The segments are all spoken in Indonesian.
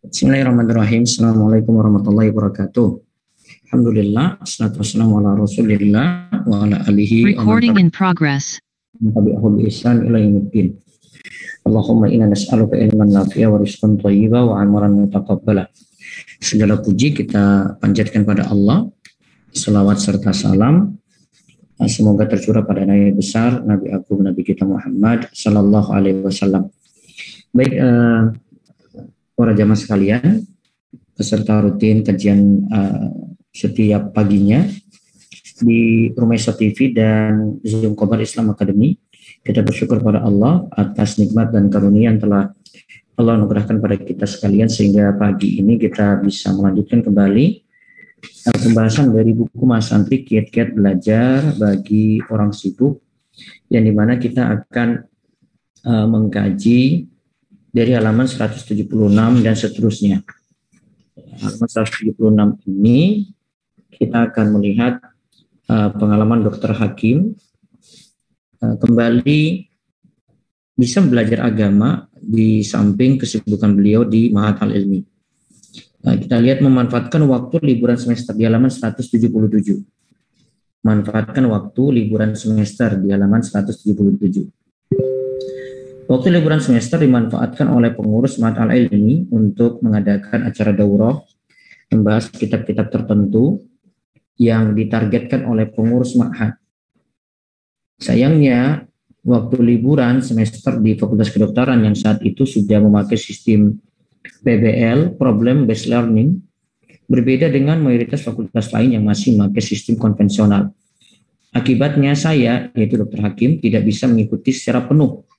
Bismillahirrahmanirrahim. Assalamualaikum warahmatullahi wabarakatuh. Alhamdulillah, assalatu wassalamu ala rasulillah wa ala alihi Recording in progress. tabi'ahu ila. Allahumma inna nas'aluka ilman nafi'a wa rizqan thayyiba wa amalan mutaqabbala. Segala puji kita panjatkan pada Allah. Selawat serta salam semoga tercurah pada Nabi besar, Nabi Agung, Nabi kita Muhammad sallallahu alaihi wasallam. Baik, uh, para jamaah sekalian, peserta rutin kajian uh, setiap paginya di Rumah TV dan Zoom Kobar Islam Academy. Kita bersyukur pada Allah atas nikmat dan karunia yang telah Allah anugerahkan pada kita sekalian sehingga pagi ini kita bisa melanjutkan kembali uh, pembahasan dari buku Mas Antri Kiat-Kiat Belajar bagi orang sibuk yang di mana kita akan uh, mengkaji dari halaman 176 dan seterusnya. Halaman 176 ini kita akan melihat uh, pengalaman dokter Hakim uh, kembali bisa belajar agama di samping kesibukan beliau di Mahat Al Ilmi. Nah, kita lihat memanfaatkan waktu liburan semester di halaman 177. Manfaatkan waktu liburan semester di halaman 177. Waktu liburan semester dimanfaatkan oleh pengurus Ma'at al-Ilmi untuk mengadakan acara daurah, membahas kitab-kitab tertentu yang ditargetkan oleh pengurus Ma'had. Sayangnya, waktu liburan semester di Fakultas Kedokteran yang saat itu sudah memakai sistem PBL, Problem Based Learning, berbeda dengan mayoritas fakultas lain yang masih memakai sistem konvensional. Akibatnya saya, yaitu Dr. Hakim, tidak bisa mengikuti secara penuh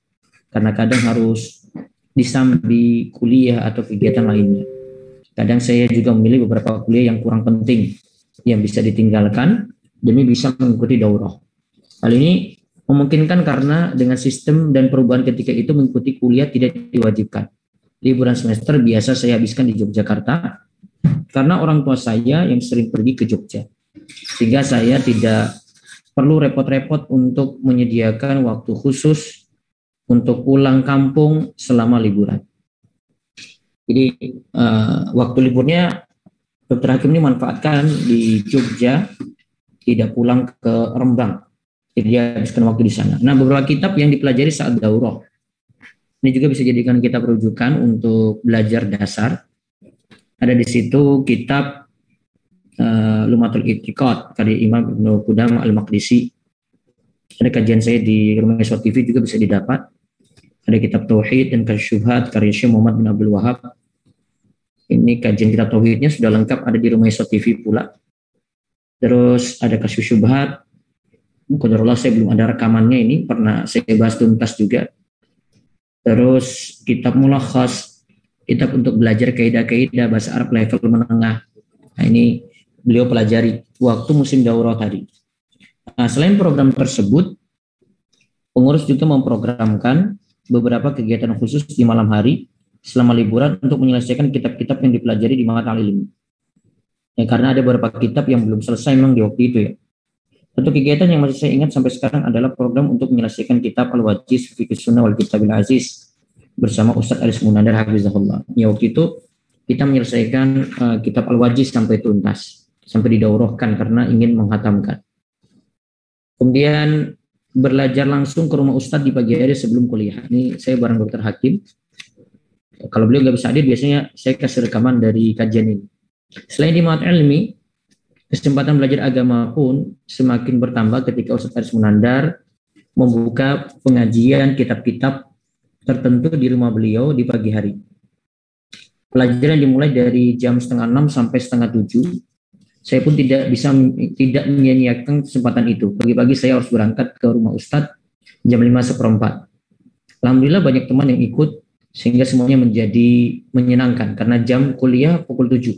karena kadang harus disambi kuliah atau kegiatan lainnya. Kadang saya juga memilih beberapa kuliah yang kurang penting yang bisa ditinggalkan demi bisa mengikuti daurah. Hal ini memungkinkan karena dengan sistem dan perubahan ketika itu mengikuti kuliah tidak diwajibkan. Liburan semester biasa saya habiskan di Yogyakarta karena orang tua saya yang sering pergi ke Jogja. Sehingga saya tidak perlu repot-repot untuk menyediakan waktu khusus untuk pulang kampung selama liburan. Jadi uh, waktu liburnya dokter Hakim ini manfaatkan di Jogja, tidak pulang ke Rembang. Jadi dia habiskan waktu di sana. Nah beberapa kitab yang dipelajari saat daurah. Ini juga bisa jadikan kita rujukan untuk belajar dasar. Ada di situ kitab uh, Lumatul Itiqad karya Imam Ibnu Qudam Al-Maqdisi. Ada kajian saya di Rumah TV juga bisa didapat ada kitab Tauhid dan Kasyubhat karya Syekh Muhammad bin Abdul Wahab. Ini kajian kitab Tauhidnya sudah lengkap ada di rumah Isot TV pula. Terus ada Kasyuf Syubhat. Qadarullah saya belum ada rekamannya ini, pernah saya bahas tuntas juga. Terus kitab Mulakhas, kitab untuk belajar kaidah-kaidah bahasa Arab level menengah. Nah ini beliau pelajari waktu musim daurah tadi. Nah, selain program tersebut, pengurus juga memprogramkan beberapa kegiatan khusus di malam hari selama liburan untuk menyelesaikan kitab-kitab yang dipelajari di Mahat Ilmi. Ya, karena ada beberapa kitab yang belum selesai memang di waktu itu ya. Satu kegiatan yang masih saya ingat sampai sekarang adalah program untuk menyelesaikan kitab Al-Wajiz Fikih Sunnah wal Kitabil Aziz bersama Ustadz Aris Munandar Hafizahullah. Ya waktu itu kita menyelesaikan uh, kitab Al-Wajiz sampai tuntas, sampai didaurohkan karena ingin menghatamkan. Kemudian belajar langsung ke rumah Ustadz di pagi hari sebelum kuliah. Ini saya bareng dokter Hakim. Kalau beliau nggak bisa hadir, biasanya saya kasih rekaman dari kajian ini. Selain di Mahat Ilmi, kesempatan belajar agama pun semakin bertambah ketika Ustadz Aris Munandar membuka pengajian kitab-kitab tertentu di rumah beliau di pagi hari. Pelajaran dimulai dari jam setengah enam sampai setengah tujuh saya pun tidak bisa tidak menyanyiakan kesempatan itu. Pagi-pagi saya harus berangkat ke rumah Ustadz jam 5 seperempat. Alhamdulillah banyak teman yang ikut sehingga semuanya menjadi menyenangkan karena jam kuliah pukul 7.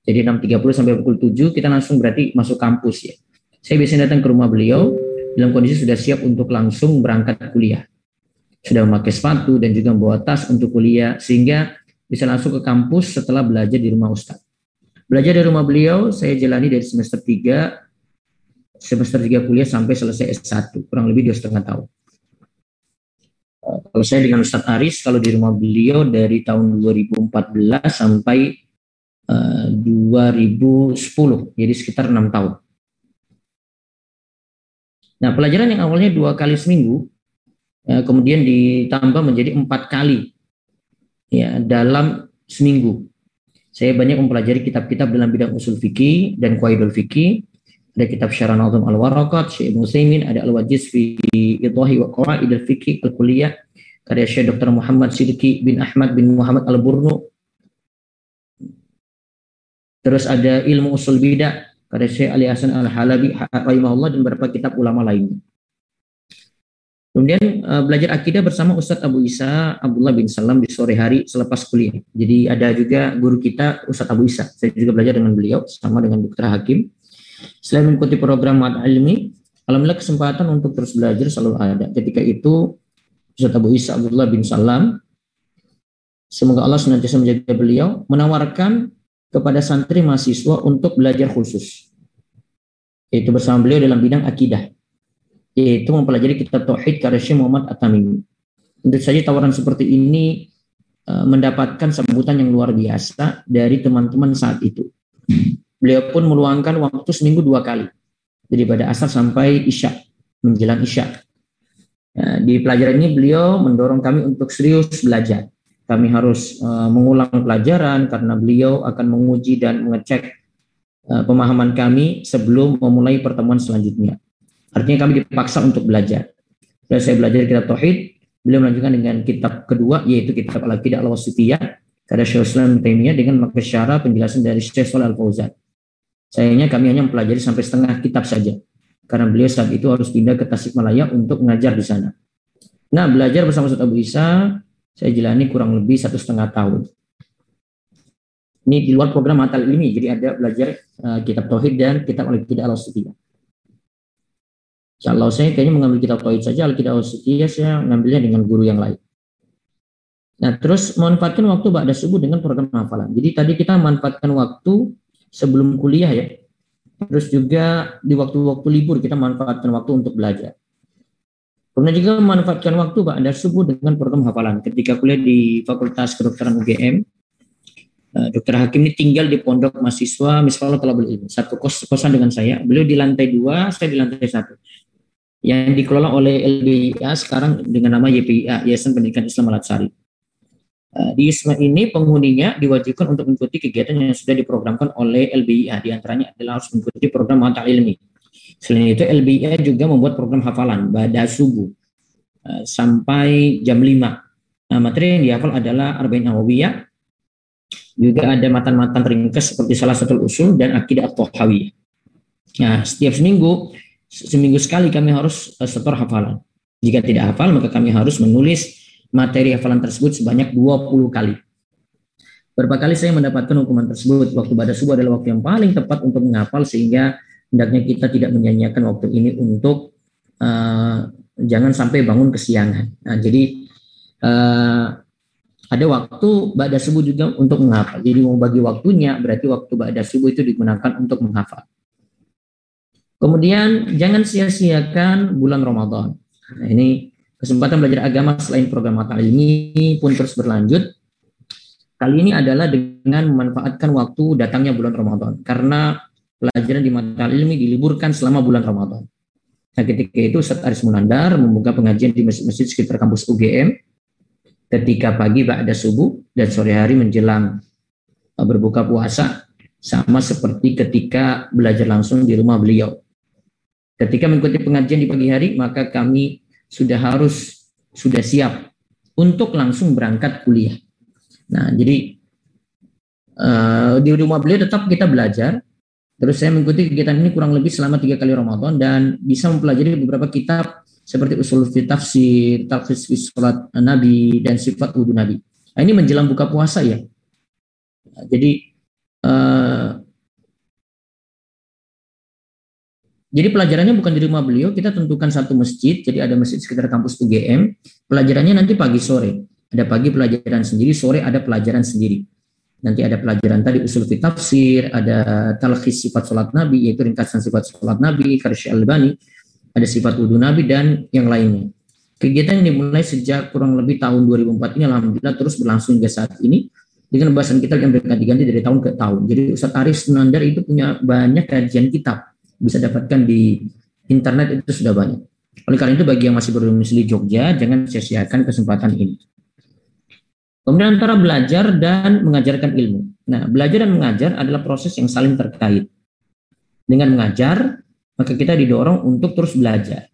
Jadi 6.30 sampai pukul 7 kita langsung berarti masuk kampus ya. Saya biasanya datang ke rumah beliau dalam kondisi sudah siap untuk langsung berangkat kuliah. Sudah memakai sepatu dan juga membawa tas untuk kuliah sehingga bisa langsung ke kampus setelah belajar di rumah Ustadz. Belajar dari rumah beliau, saya jalani dari semester 3, semester 3 kuliah sampai selesai S1, kurang lebih dua setengah tahun. kalau saya dengan Ustadz Aris, kalau di rumah beliau dari tahun 2014 sampai uh, 2010, jadi sekitar enam tahun. Nah, pelajaran yang awalnya dua kali seminggu, ya, kemudian ditambah menjadi empat kali ya dalam seminggu. Saya banyak mempelajari kitab-kitab dalam bidang usul fikih dan kuaidul fikih. Ada kitab Syarah Nazam Al-Warakat, Syekh Ibn Utsaimin, ada Al-Wajiz fi Idahi wa Qawaid al-Fikih al-Kulliyah, karya Syekh Dr. Muhammad Sidiki bin Ahmad bin Muhammad Al-Burnu. Terus ada Ilmu Usul Bidah, karya Syekh Ali Hasan Al-Halabi rahimahullah dan beberapa kitab ulama lainnya. Kemudian uh, belajar akidah bersama Ustadz Abu Isa Abdullah bin Salam di sore hari selepas kuliah. Jadi ada juga guru kita Ustadz Abu Isa. Saya juga belajar dengan beliau sama dengan Dr. Hakim. Selain mengikuti program Mat Ilmi, alhamdulillah kesempatan untuk terus belajar selalu ada. Ketika itu Ustadz Abu Isa Abdullah bin Salam semoga Allah senantiasa menjaga beliau menawarkan kepada santri mahasiswa untuk belajar khusus. Yaitu bersama beliau dalam bidang akidah yaitu mempelajari kitab tauhid karya Syekh Muhammad At-Tamimi. Tentu saja tawaran seperti ini uh, mendapatkan sambutan yang luar biasa dari teman-teman saat itu. Beliau pun meluangkan waktu seminggu dua kali, jadi pada asar sampai isya, menjelang isya. Ya, di pelajaran ini beliau mendorong kami untuk serius belajar. Kami harus uh, mengulang pelajaran karena beliau akan menguji dan mengecek pemahaman kami sebelum memulai pertemuan selanjutnya. Artinya kami dipaksa untuk belajar. Setelah saya belajar kitab Tauhid, beliau melanjutkan dengan kitab kedua, yaitu kitab Al-Aqidah Al-Wasitiyah, karya Syekh Islam Taimiyah dengan memakai syara penjelasan dari Syekh Shalal Al-Fauzan. Sayangnya kami hanya mempelajari sampai setengah kitab saja, karena beliau saat itu harus pindah ke Tasikmalaya untuk mengajar di sana. Nah, belajar bersama Ustaz Abu Isa, saya jalani kurang lebih satu setengah tahun. Ini di luar program Matal ini, jadi ada belajar uh, kitab Tauhid dan kitab Al-Aqidah Al-Wasitiyah. Kalau saya kayaknya mengambil kitab Tauhid saja, Alkitab Wasitiyah saya mengambilnya dengan guru yang lain. Nah, terus memanfaatkan waktu ba'da subuh dengan program hafalan. Jadi tadi kita memanfaatkan waktu sebelum kuliah ya. Terus juga di waktu-waktu libur kita manfaatkan waktu untuk belajar. Kemudian juga memanfaatkan waktu ba'da subuh dengan program hafalan. Ketika kuliah di Fakultas Kedokteran UGM, eh, Dokter Hakim ini tinggal di pondok mahasiswa Misfallah Talabul Ilmi. Satu kos kosan dengan saya. Beliau di lantai dua, saya di lantai satu yang dikelola oleh LBIA sekarang dengan nama YPIA, Yayasan Pendidikan Islam Al Sari. Uh, di ISMA ini penghuninya diwajibkan untuk mengikuti kegiatan yang sudah diprogramkan oleh LBIA. Di antaranya adalah harus mengikuti program mata ilmi. Selain itu LBIA juga membuat program hafalan pada subuh uh, sampai jam 5. Nah, materi yang dihafal adalah Arba'in Nawawiyah, juga ada matan-matan ringkas seperti salah satu usul dan akidah hawiyah. Nah, setiap seminggu seminggu sekali kami harus uh, setor hafalan. Jika tidak hafal, maka kami harus menulis materi hafalan tersebut sebanyak 20 kali. Berapa kali saya mendapatkan hukuman tersebut? Waktu pada subuh adalah waktu yang paling tepat untuk menghafal sehingga hendaknya kita tidak menyanyiakan waktu ini untuk uh, jangan sampai bangun kesiangan. Nah, jadi uh, ada waktu pada subuh juga untuk menghafal. Jadi mau bagi waktunya berarti waktu pada subuh itu digunakan untuk menghafal. Kemudian jangan sia-siakan bulan Ramadan. Nah, ini kesempatan belajar agama selain program mata ilmi pun terus berlanjut. Kali ini adalah dengan memanfaatkan waktu datangnya bulan Ramadan karena pelajaran di mata ilmi diliburkan selama bulan Ramadan. Nah, ketika itu Ustaz Aris Munandar membuka pengajian di masjid-masjid sekitar kampus UGM ketika pagi ba'da subuh dan sore hari menjelang uh, berbuka puasa sama seperti ketika belajar langsung di rumah beliau. Ketika mengikuti pengajian di pagi hari, maka kami sudah harus sudah siap untuk langsung berangkat kuliah. Nah, jadi uh, di rumah beliau tetap kita belajar. Terus saya mengikuti kegiatan ini kurang lebih selama tiga kali Ramadan dan bisa mempelajari beberapa kitab seperti usul fi tafsir, tafsir fi salat Nabi dan sifat wudhu Nabi. Nah, ini menjelang buka puasa ya. Jadi uh, Jadi pelajarannya bukan di rumah beliau, kita tentukan satu masjid, jadi ada masjid sekitar kampus UGM. Pelajarannya nanti pagi sore. Ada pagi pelajaran sendiri, sore ada pelajaran sendiri. Nanti ada pelajaran tadi usul fit tafsir, ada talkhis sifat sholat Nabi, yaitu ringkasan sifat sholat Nabi, karsy albani, ada sifat wudhu Nabi, dan yang lainnya. Kegiatan yang dimulai sejak kurang lebih tahun 2004 ini alhamdulillah terus berlangsung hingga saat ini dengan bahasan kita yang berganti-ganti dari tahun ke tahun. Jadi Ustadz Aris Nandar itu punya banyak kajian kitab bisa dapatkan di internet itu sudah banyak. Oleh karena itu bagi yang masih berdomisili Jogja jangan sia-siakan kesempatan ini. Kemudian antara belajar dan mengajarkan ilmu. Nah, belajar dan mengajar adalah proses yang saling terkait. Dengan mengajar, maka kita didorong untuk terus belajar.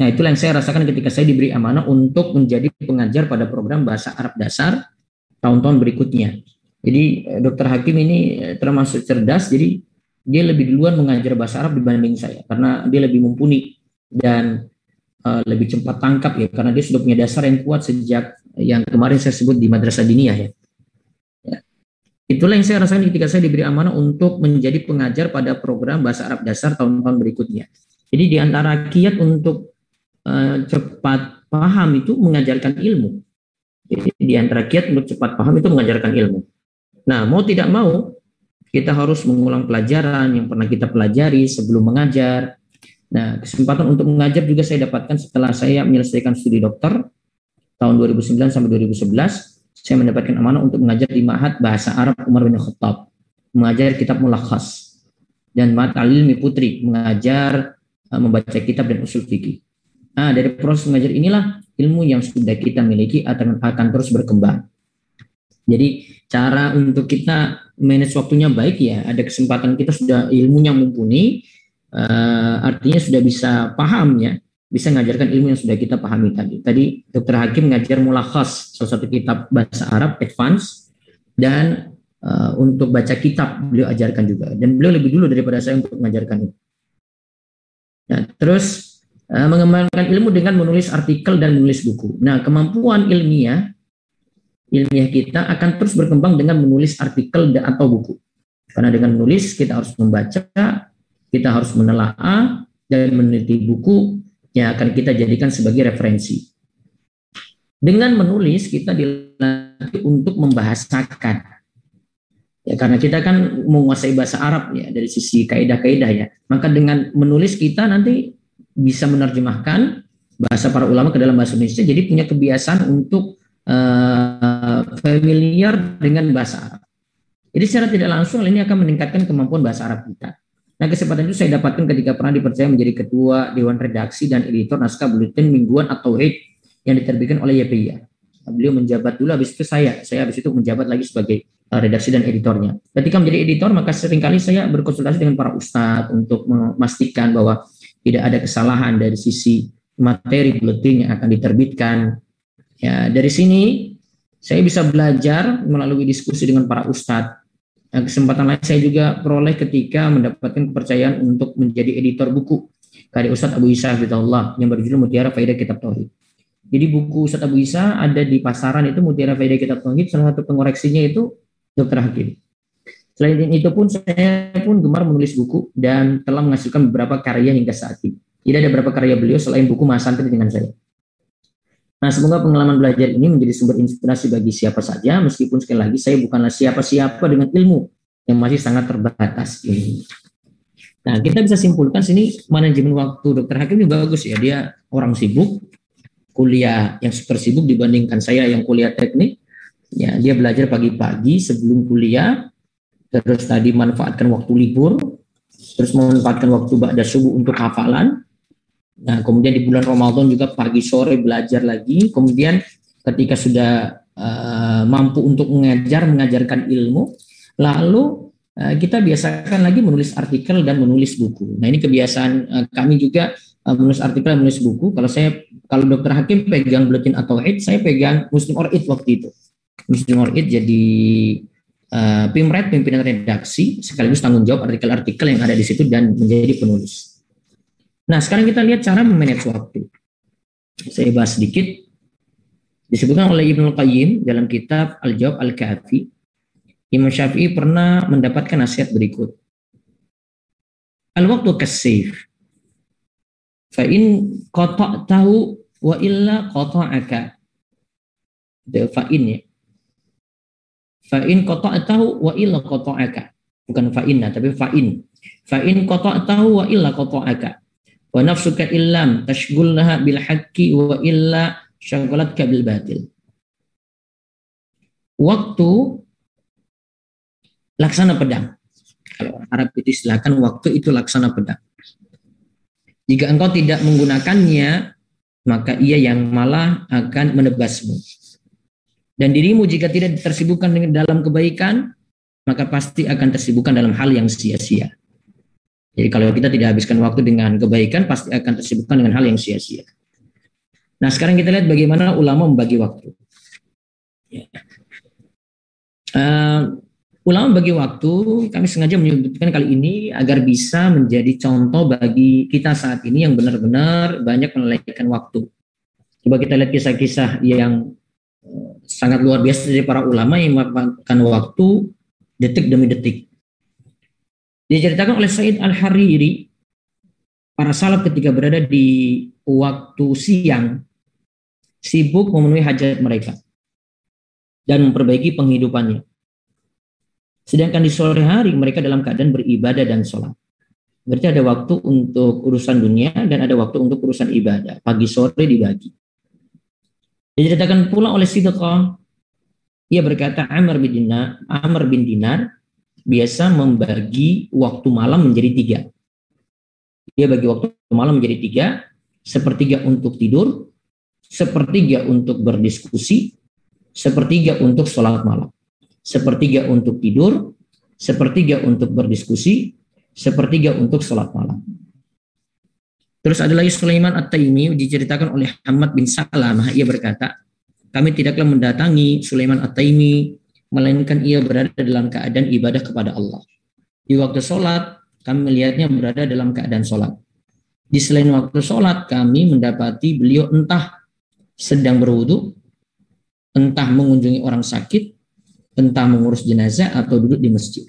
Nah, itulah yang saya rasakan ketika saya diberi amanah untuk menjadi pengajar pada program bahasa Arab dasar tahun-tahun berikutnya. Jadi eh, Dokter Hakim ini eh, termasuk cerdas, jadi dia lebih duluan mengajar bahasa Arab dibanding saya karena dia lebih mumpuni dan uh, lebih cepat tangkap ya karena dia sudah punya dasar yang kuat sejak yang kemarin saya sebut di madrasah diniyah ya. ya. Itulah yang saya rasakan ketika saya diberi amanah untuk menjadi pengajar pada program bahasa Arab dasar tahun-tahun berikutnya. Jadi di antara kiat untuk uh, cepat paham itu mengajarkan ilmu. Jadi di antara kiat untuk cepat paham itu mengajarkan ilmu. Nah, mau tidak mau kita harus mengulang pelajaran yang pernah kita pelajari sebelum mengajar. Nah, kesempatan untuk mengajar juga saya dapatkan setelah saya menyelesaikan studi dokter tahun 2009 sampai 2011. Saya mendapatkan amanah untuk mengajar di Mahat Bahasa Arab Umar bin Khattab, mengajar kitab Mulakhas dan Mahat Alilmi Putri mengajar uh, membaca kitab dan usul fikih. Nah, dari proses mengajar inilah ilmu yang sudah kita miliki akan, akan terus berkembang. Jadi cara untuk kita manage waktunya baik ya, ada kesempatan kita sudah ilmunya mumpuni, uh, artinya sudah bisa paham ya, bisa mengajarkan ilmu yang sudah kita pahami tadi. Tadi Dr. Hakim mengajar mulakhas, salah satu kitab bahasa Arab advance, dan uh, untuk baca kitab beliau ajarkan juga. Dan beliau lebih dulu daripada saya untuk mengajarkan itu. Nah, terus Eh, mengembangkan ilmu dengan menulis artikel dan menulis buku. Nah, kemampuan ilmiah ilmiah kita akan terus berkembang dengan menulis artikel atau buku. Karena dengan menulis kita harus membaca, kita harus menelaah dan meneliti buku yang akan kita jadikan sebagai referensi. Dengan menulis kita dilatih untuk membahasakan. Ya, karena kita kan menguasai bahasa Arab ya dari sisi kaidah-kaidah ya. Maka dengan menulis kita nanti bisa menerjemahkan bahasa para ulama ke dalam bahasa Indonesia, jadi punya kebiasaan untuk uh, familiar dengan bahasa Arab. Jadi secara tidak langsung ini akan meningkatkan kemampuan bahasa Arab kita. Nah kesempatan itu saya dapatkan ketika pernah dipercaya menjadi ketua Dewan Redaksi dan editor naskah buletin mingguan atau hit yang diterbitkan oleh YPIA. Beliau menjabat dulu, habis itu saya, saya habis itu menjabat lagi sebagai uh, redaksi dan editornya. Ketika menjadi editor, maka sering kali saya berkonsultasi dengan para ustadz untuk memastikan bahwa tidak ada kesalahan dari sisi materi buletin yang akan diterbitkan. Ya, dari sini saya bisa belajar melalui diskusi dengan para ustadz. Kesempatan lain saya juga peroleh ketika mendapatkan kepercayaan untuk menjadi editor buku dari Ustadz Abu Isa Allah yang berjudul Mutiara Faidah Kitab Tauhid. Jadi buku Ustadz Abu Isa ada di pasaran itu Mutiara Faidah Kitab Tauhid, salah satu pengoreksinya itu Dr. Hakim. Selain itu pun saya pun gemar menulis buku dan telah menghasilkan beberapa karya hingga saat ini. Tidak ada beberapa karya beliau selain buku Mas Santri dengan saya. Nah, semoga pengalaman belajar ini menjadi sumber inspirasi bagi siapa saja, meskipun sekali lagi saya bukanlah siapa-siapa dengan ilmu yang masih sangat terbatas ini. Nah, kita bisa simpulkan sini manajemen waktu dokter Hakim ini bagus ya. Dia orang sibuk, kuliah yang super sibuk dibandingkan saya yang kuliah teknik. Ya, dia belajar pagi-pagi sebelum kuliah, terus tadi manfaatkan waktu libur, terus memanfaatkan waktu ba'da subuh untuk hafalan. Nah, kemudian di bulan Ramadan juga pagi sore belajar lagi, kemudian ketika sudah uh, mampu untuk mengajar, mengajarkan ilmu, lalu uh, kita biasakan lagi menulis artikel dan menulis buku. Nah, ini kebiasaan uh, kami juga uh, menulis artikel dan menulis buku. Kalau saya kalau dokter Hakim pegang buletin atau hit, saya pegang Muslim or It waktu itu. Muslim or It jadi uh, Pimret pimpinan redaksi sekaligus tanggung jawab artikel-artikel yang ada di situ dan menjadi penulis. Nah, sekarang kita lihat cara memanage waktu. Saya bahas sedikit. Disebutkan oleh Ibnu Qayyim dalam kitab Al-Jawab Al-Kafi, Imam Syafi'i pernah mendapatkan nasihat berikut. Al-waktu kasif. Fa in tahu wa illa qata'aka. Fa in ya Fa in qata'tahu wa illa qata'aka. Bukan fa inna tapi fa in. Fa in qata'tahu wa illa qata'aka. Wa nafsuka illam tashghulnaha bil haqqi wa illa syagalatka bil batil. Waktu laksana pedang. Kalau Arab itu istilahkan waktu itu laksana pedang. Jika engkau tidak menggunakannya, maka ia yang malah akan menebasmu. Dan dirimu jika tidak tersibukkan dengan dalam kebaikan, maka pasti akan tersibukkan dalam hal yang sia-sia. Jadi kalau kita tidak habiskan waktu dengan kebaikan, pasti akan tersibukkan dengan hal yang sia-sia. Nah sekarang kita lihat bagaimana ulama membagi waktu. Ya. Uh, ulama bagi waktu, kami sengaja menyebutkan kali ini agar bisa menjadi contoh bagi kita saat ini yang benar-benar banyak menelitikan waktu. Coba kita lihat kisah-kisah yang eh, sangat luar biasa dari para ulama yang memakan waktu detik demi detik. Diceritakan oleh Said Al-Hariri, para salaf ketika berada di waktu siang, sibuk memenuhi hajat mereka dan memperbaiki penghidupannya. Sedangkan di sore hari mereka dalam keadaan beribadah dan sholat. Berarti ada waktu untuk urusan dunia dan ada waktu untuk urusan ibadah. Pagi sore dibagi. Diceritakan pula oleh Sidqah, ia berkata Amr bin Dinar, Amr bin Dinar biasa membagi waktu malam menjadi tiga. Dia bagi waktu malam menjadi tiga, sepertiga untuk tidur, sepertiga untuk berdiskusi, sepertiga untuk sholat malam, sepertiga untuk tidur, sepertiga untuk berdiskusi, sepertiga untuk sholat malam. Terus ada lagi Sulaiman At-Taimi diceritakan oleh Ahmad bin Salamah. Ia berkata, kami tidaklah mendatangi Sulaiman At-Taimi melainkan ia berada dalam keadaan ibadah kepada Allah. Di waktu sholat, kami melihatnya berada dalam keadaan sholat. Di selain waktu sholat, kami mendapati beliau entah sedang berwudu, entah mengunjungi orang sakit, entah mengurus jenazah atau duduk di masjid.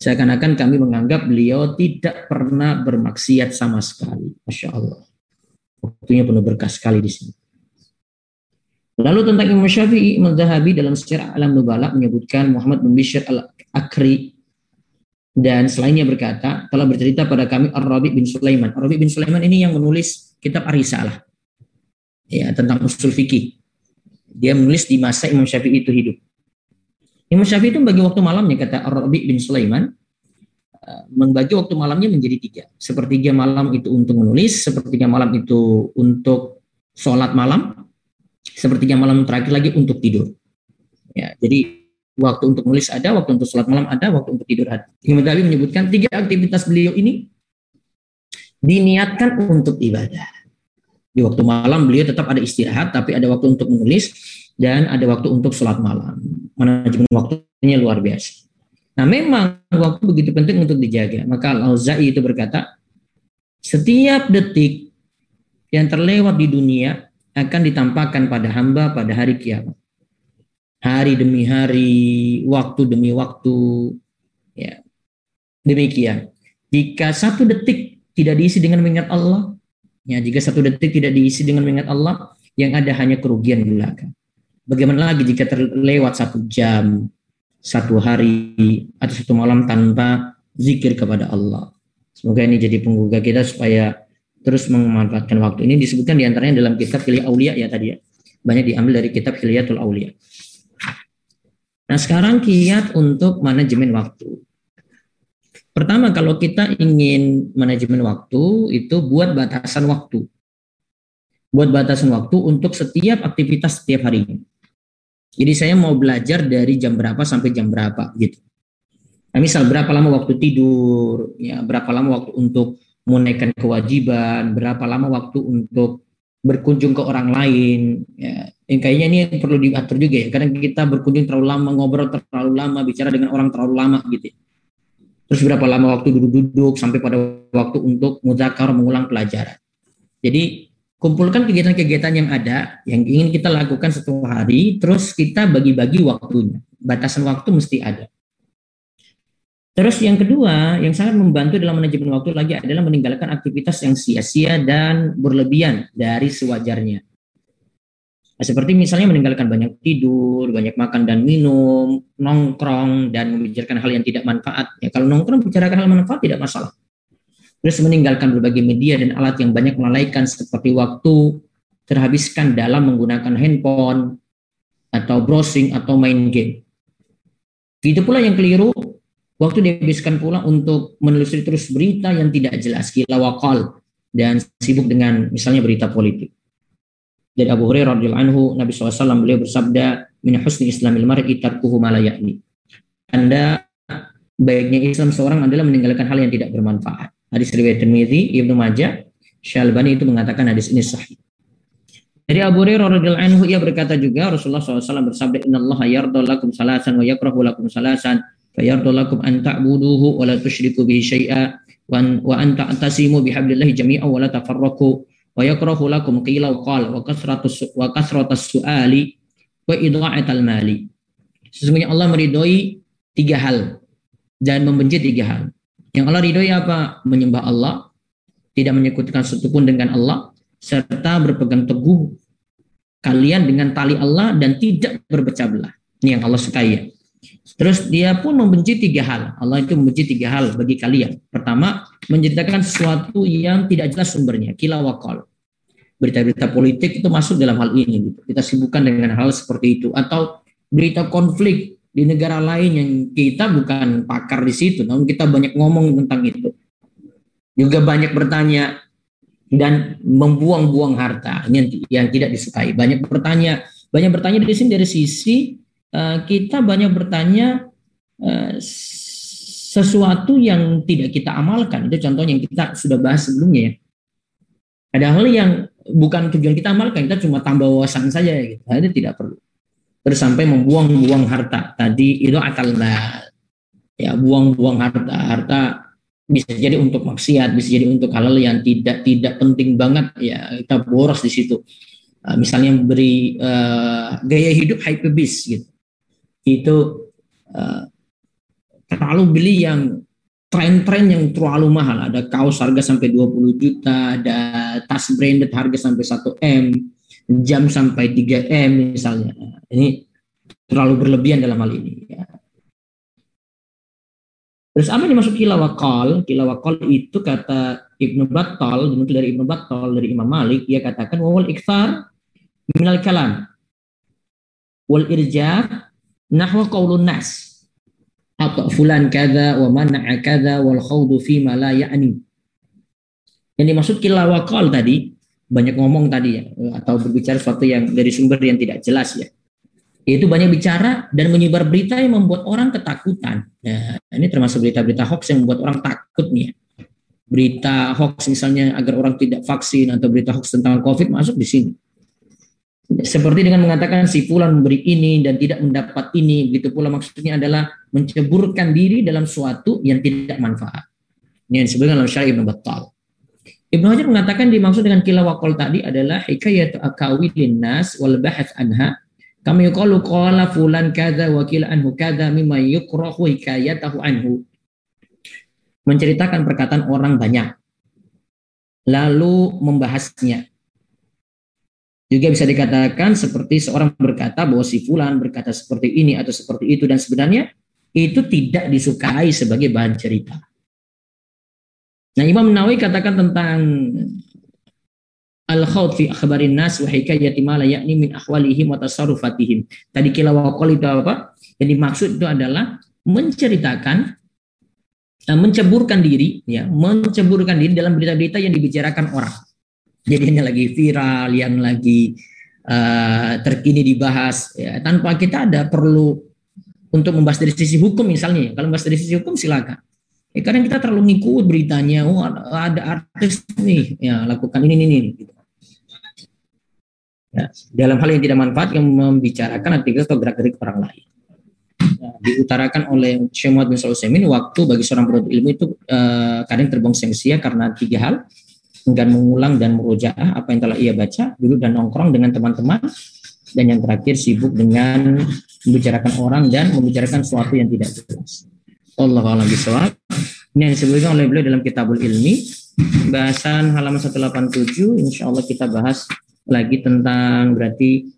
Seakan-akan kami menganggap beliau tidak pernah bermaksiat sama sekali. Masya Allah. Waktunya penuh berkah sekali di sini. Lalu tentang Imam Syafi'i, Imam Zahabi dalam sejarah alam nubala menyebutkan Muhammad bin Bishr al-Akri dan selainnya berkata telah bercerita pada kami Ar-Rabi bin Sulaiman. Ar-Rabi bin Sulaiman ini yang menulis kitab Ar-Risalah ya, tentang usul fikih. Dia menulis di masa Imam Syafi'i itu hidup. Imam Syafi'i itu bagi waktu malamnya kata Ar-Rabi bin Sulaiman eh, membagi waktu malamnya menjadi tiga. Sepertiga malam itu untuk menulis, sepertiga malam itu untuk sholat malam, sepertiga malam terakhir lagi untuk tidur. Ya, jadi waktu untuk menulis ada, waktu untuk sholat malam ada, waktu untuk tidur ada. Imam Ghazali menyebutkan tiga aktivitas beliau ini diniatkan untuk ibadah. Di waktu malam beliau tetap ada istirahat, tapi ada waktu untuk menulis dan ada waktu untuk sholat malam. Manajemen waktunya luar biasa. Nah memang waktu begitu penting untuk dijaga. Maka Al-Auza'i itu berkata, setiap detik yang terlewat di dunia akan ditampakkan pada hamba pada hari kiamat. Hari demi hari, waktu demi waktu, ya demikian. Jika satu detik tidak diisi dengan mengingat Allah, ya jika satu detik tidak diisi dengan mengingat Allah, yang ada hanya kerugian belaka. Bagaimana lagi jika terlewat satu jam, satu hari, atau satu malam tanpa zikir kepada Allah. Semoga ini jadi penggugah kita supaya terus memanfaatkan waktu. Ini disebutkan di antaranya dalam kitab Hilya Aulia ya tadi ya. Banyak diambil dari kitab Hilyatul Aulia. Nah sekarang kiat untuk manajemen waktu. Pertama kalau kita ingin manajemen waktu itu buat batasan waktu. Buat batasan waktu untuk setiap aktivitas setiap harinya. Jadi saya mau belajar dari jam berapa sampai jam berapa gitu. Nah, misal berapa lama waktu tidur, ya berapa lama waktu untuk menunaikan kewajiban, berapa lama waktu untuk berkunjung ke orang lain. Ya, yang kayaknya ini yang perlu diatur juga ya. Karena kita berkunjung terlalu lama, ngobrol terlalu lama, bicara dengan orang terlalu lama gitu. Ya. Terus berapa lama waktu duduk-duduk sampai pada waktu untuk mudakar mengulang pelajaran. Jadi kumpulkan kegiatan-kegiatan yang ada yang ingin kita lakukan satu hari, terus kita bagi-bagi waktunya. Batasan waktu mesti ada. Terus yang kedua, yang sangat membantu dalam manajemen waktu lagi adalah meninggalkan aktivitas yang sia-sia dan berlebihan dari sewajarnya. Nah, seperti misalnya meninggalkan banyak tidur, banyak makan dan minum, nongkrong dan membicarakan hal yang tidak manfaat. Ya, kalau nongkrong bicarakan hal manfaat tidak masalah. terus meninggalkan berbagai media dan alat yang banyak melalaikan seperti waktu terhabiskan dalam menggunakan handphone atau browsing atau main game. Itu pula yang keliru, waktu dihabiskan pula untuk menelusuri terus berita yang tidak jelas, gila wakal, dan sibuk dengan misalnya berita politik. Dari Abu Hurairah radhiyallahu anhu, Nabi SAW beliau bersabda, "Min husni islamil mar'i tarkuhu Anda baiknya Islam seorang adalah meninggalkan hal yang tidak bermanfaat. Hadis riwayat Tirmidzi, Ibnu Majah, Syalbani itu mengatakan hadis ini sahih. Dari Abu Hurairah radhiyallahu anhu ia berkata juga Rasulullah SAW bersabda Inna Allah yarda lakum salasan wa yakrahu lakum salasan an ta'buduhu wa la tusyriku bihi syai'a wa an ta'tasimu bihablillahi jami'an wa la wa yakrahu lakum qila wa qala wa. Sesungguhnya Allah meridhoi tiga hal dan membenci tiga hal. Yang Allah ridhoi apa? Menyembah Allah, tidak menyekutukan satupun dengan Allah, serta berpegang teguh kalian dengan tali Allah dan tidak berpecah belah. Ini yang Allah sukai ya. Terus dia pun membenci tiga hal. Allah itu membenci tiga hal bagi kalian. Pertama, menciptakan sesuatu yang tidak jelas sumbernya. Kila wakal. Berita-berita politik itu masuk dalam hal ini. Gitu. Kita sibukkan dengan hal seperti itu. Atau berita konflik di negara lain yang kita bukan pakar di situ. Namun kita banyak ngomong tentang itu. Juga banyak bertanya, dan membuang-buang harta yang, yang tidak disukai. Banyak bertanya, banyak bertanya di sini dari sisi kita banyak bertanya uh, sesuatu yang tidak kita amalkan. Itu contohnya yang kita sudah bahas sebelumnya ya. Ada hal yang bukan tujuan kita amalkan, kita cuma tambah wawasan saja gitu. Nah, itu tidak perlu. Terus sampai membuang-buang harta. Tadi itu akal ya buang-buang harta. Harta bisa jadi untuk maksiat, bisa jadi untuk hal-hal yang tidak tidak penting banget ya kita boros di situ. Uh, misalnya beri uh, gaya hidup hype beast gitu. Itu uh, terlalu beli yang tren-tren yang terlalu mahal. Ada kaos harga sampai 20 juta, ada tas branded harga sampai 1 M, jam sampai 3 M misalnya. Ini terlalu berlebihan dalam hal ini. Ya. Terus apa yang dimaksud kilawakol? Kilawakol itu kata Ibnu Battal, dinukil dari Ibnu Battal dari Imam Malik, ia katakan wawal ikthar minal kalam wal irja nahwa qaulun nas atau fulan kada wa mana'a kada wal khawdu fi ma la ya'ni. Yang dimaksud kilawakol tadi banyak ngomong tadi ya atau berbicara sesuatu yang dari sumber yang tidak jelas ya yaitu banyak bicara dan menyebar berita yang membuat orang ketakutan. Nah, ini termasuk berita-berita hoax yang membuat orang takut nih. Ya. Berita hoax misalnya agar orang tidak vaksin atau berita hoax tentang COVID masuk di sini. Seperti dengan mengatakan si fulan memberi ini dan tidak mendapat ini, begitu pula maksudnya adalah menceburkan diri dalam suatu yang tidak manfaat. Ini yang disebutkan oleh Syarif Ibn Battal. Ibnu Hajar mengatakan dimaksud dengan kilawakol tadi adalah hikayat akawilin nas wal bahas anha kami yuqalu qala fulan kadza wa anhu kadza mimma yukrahu hikayatahu anhu. Menceritakan perkataan orang banyak. Lalu membahasnya. Juga bisa dikatakan seperti seorang berkata bahwa si fulan berkata seperti ini atau seperti itu dan sebenarnya itu tidak disukai sebagai bahan cerita. Nah Imam Nawawi katakan tentang al khawt fi akhbarin nas wa hikayati ma la yakni min ahwalihim wa tasarrufatihim. Tadi kila waqal itu apa? Yang dimaksud itu adalah menceritakan uh, menceburkan diri ya, menceburkan diri dalam berita-berita yang dibicarakan orang. Jadi hanya lagi viral, yang lagi uh, terkini dibahas ya, tanpa kita ada perlu untuk membahas dari sisi hukum misalnya. Kalau membahas dari sisi hukum silakan. Ya, kadang kita terlalu ngikut beritanya, oh ada artis nih, ya lakukan ini ini, ini gitu. Ya, dalam hal yang tidak manfaat yang membicarakan aktivitas atau gerak-gerik orang lain. Ya, diutarakan oleh Syekh Muhammad bin Sulaiman waktu bagi seorang penuntut ilmu itu eh, kadang terbuang sia-sia karena tiga hal enggan mengulang dan merujaah apa yang telah ia baca duduk dan nongkrong dengan teman-teman dan yang terakhir sibuk dengan membicarakan orang dan membicarakan sesuatu yang tidak jelas. Allah alam bisawab. Ini yang disebutkan oleh beliau dalam Kitabul Ilmi bahasan halaman 187 insya Allah kita bahas lagi tentang berarti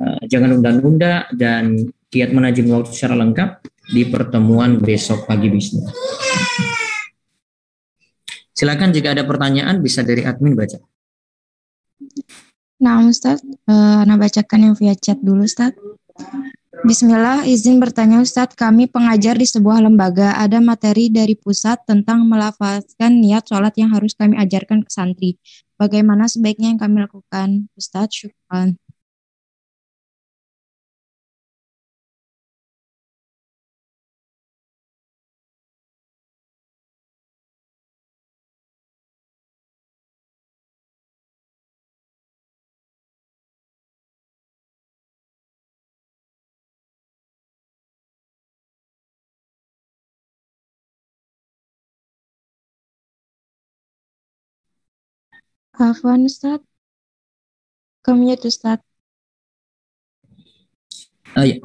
uh, jangan unda-unda dan kiat manajim waktu secara lengkap di pertemuan besok pagi bisnis. Silakan jika ada pertanyaan bisa dari admin baca. Nah, Ustaz, uh, Anda bacakan yang via chat dulu, Ustaz. Bismillah, izin bertanya Ustadz, kami pengajar di sebuah lembaga, ada materi dari pusat tentang melafazkan niat sholat yang harus kami ajarkan ke santri. Bagaimana sebaiknya yang kami lakukan? Ustadz, syukran. Afwan Ustaz. Kemute Ustaz. Uh, ya.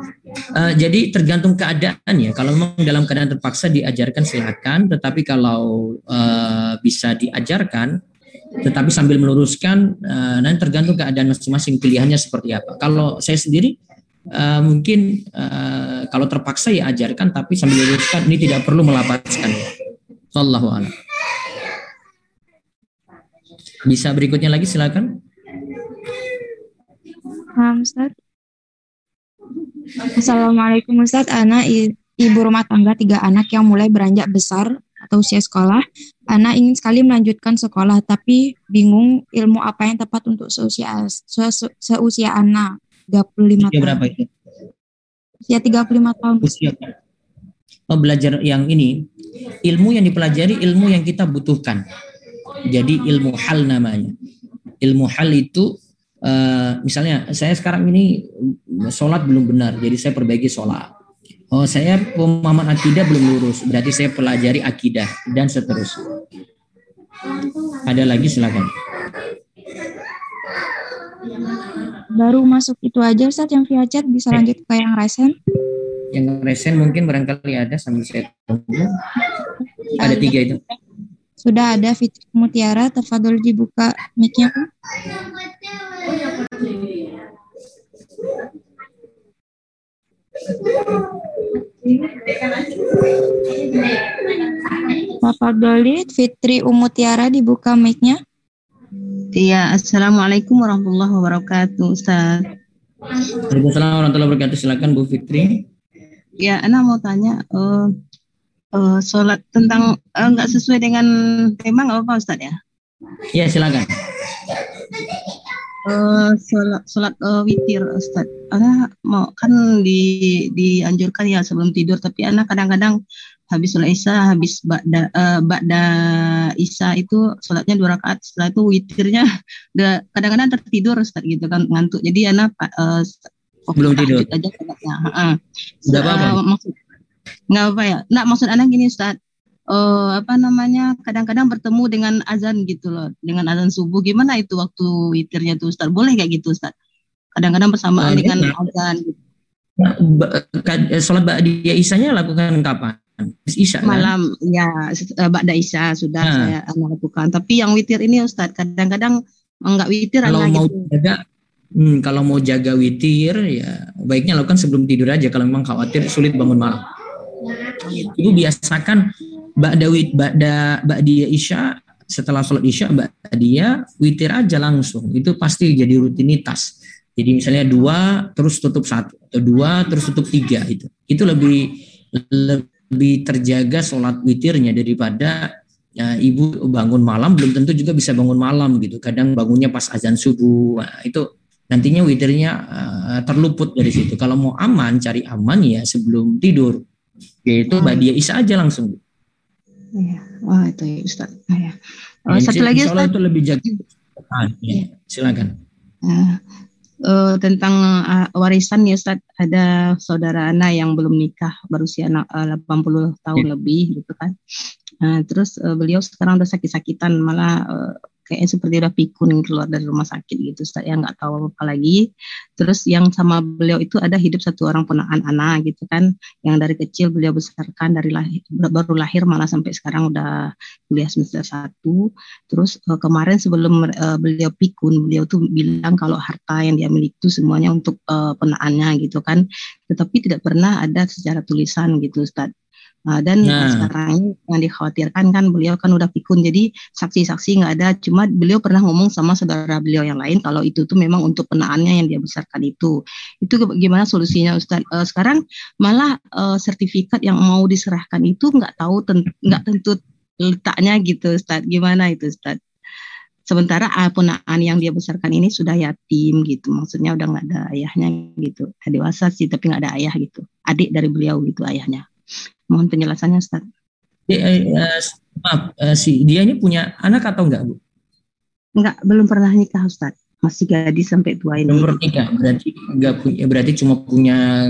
uh, jadi tergantung keadaan ya. Kalau memang dalam keadaan terpaksa diajarkan silakan, tetapi kalau uh, bisa diajarkan, tetapi sambil meluruskan, uh, nanti tergantung keadaan masing-masing pilihannya seperti apa. Kalau saya sendiri uh, mungkin uh, kalau terpaksa ya ajarkan, tapi sambil meluruskan ini tidak perlu melapaskan. Sallallahu alaihi bisa berikutnya lagi silakan. Ustaz. Assalamualaikum Ustaz. Ana ibu rumah tangga tiga anak yang mulai beranjak besar atau usia sekolah. Ana ingin sekali melanjutkan sekolah tapi bingung ilmu apa yang tepat untuk seusia se, se, seusia Ana 35 usia tahun. berapa itu? Usia 35 tahun. Usia. Oh, belajar yang ini ilmu yang dipelajari ilmu yang kita butuhkan jadi ilmu hal namanya. Ilmu hal itu uh, misalnya saya sekarang ini sholat belum benar, jadi saya perbaiki sholat. Oh saya pemahaman akidah belum lurus, berarti saya pelajari akidah dan seterusnya. Ada lagi silakan. Baru masuk itu aja Ustaz yang via chat bisa lanjut ke yang resen. Yang resen mungkin barangkali ada sambil saya tunggu. Ada tiga itu. Sudah ada Fitri Mutiara, terfadul dibuka mic-nya, Pak. Tafadholi Fitri Umutiara dibuka mic-nya. Iya, Assalamualaikum warahmatullahi wabarakatuh, Ustaz. Waalaikumsalam warahmatullahi wabarakatuh. Silakan Bu Fitri. Ya, Ana mau tanya, uh, uh, sholat tentang uh, nggak sesuai dengan tema nggak apa-apa Ustaz ya? Iya silakan. Uh, sholat sholat uh, witir Ustaz. Anak mau kan di dianjurkan ya sebelum tidur tapi anak kadang-kadang habis sholat isya habis ba'da uh, ba'da isya itu sholatnya dua rakaat setelah itu witirnya kadang-kadang tertidur Ustaz gitu kan ngantuk jadi anak uh, belum tidur aja sholatnya. Uh, apa-apa. Uh, maksud, nggak apa ya nggak maksud anak gini Ustaz uh, apa namanya kadang-kadang bertemu dengan azan gitu loh dengan azan subuh gimana itu waktu witirnya tuh Ustaz boleh kayak gitu Ustaz kadang-kadang bersamaan nah, dengan ya. azan gitu. Nah, eh, sholat ba'diyah isanya lakukan kapan? Isya, kan? malam kan? ya eh, ba'da isya sudah nah. saya lakukan tapi yang witir ini Ustaz kadang-kadang enggak witir kalau mau gitu. jaga hmm, kalau mau jaga witir ya baiknya lakukan sebelum tidur aja kalau memang khawatir sulit bangun malam Ibu biasakan ba'da wit ba'da ba'diyah isya setelah sholat isya ba'diyah witir aja langsung. Itu pasti jadi rutinitas. Jadi misalnya dua terus tutup satu atau dua terus tutup tiga itu. Itu lebih lebih terjaga sholat witirnya daripada ya, ibu bangun malam belum tentu juga bisa bangun malam gitu. Kadang bangunnya pas azan subuh. Nah, itu nantinya witirnya uh, terluput dari situ. Kalau mau aman cari aman ya sebelum tidur yaitu hmm. Badia Isa aja langsung. Iya. Wah, itu ya Ustaz. Ya. Oh, satu lagi Ustaz. itu lebih jaga. Ah, ya. Silakan. Uh, uh, tentang uh, warisan ya Ustaz, ada saudara Ana yang belum nikah berusia uh, 80 tahun ya. lebih gitu kan. Uh, terus uh, beliau sekarang udah sakit-sakitan malah uh, kayaknya seperti udah pikun keluar dari rumah sakit gitu saya nggak tahu apa lagi. Terus yang sama beliau itu ada hidup satu orang ponakan anak gitu kan. Yang dari kecil beliau besarkan dari lahir baru lahir malah sampai sekarang udah kuliah semester satu. Terus uh, kemarin sebelum uh, beliau pikun beliau tuh bilang kalau harta yang dia miliki itu semuanya untuk uh, gitu kan. Tetapi tidak pernah ada secara tulisan gitu Ustaz Nah, dan nah. sekarang ini yang dikhawatirkan kan beliau kan udah pikun jadi saksi-saksi nggak ada. Cuma beliau pernah ngomong sama saudara beliau yang lain kalau itu tuh memang untuk penaannya yang dia besarkan itu. Itu gimana solusinya Ustaz uh, sekarang malah uh, sertifikat yang mau diserahkan itu nggak tahu nggak tentu letaknya gitu Ustaz gimana itu Ustaz sementara uh, punaan yang dia besarkan ini sudah yatim gitu. Maksudnya udah nggak ada ayahnya gitu. Dewasa sih tapi nggak ada ayah gitu. Adik dari beliau gitu ayahnya Mohon penjelasannya Ustaz. Ya, uh, maaf, uh, si dia ini punya anak atau enggak, Bu? Enggak, belum pernah nikah Ustaz. Masih gadis sampai tua ini. Belum nikah, berarti enggak punya berarti cuma punya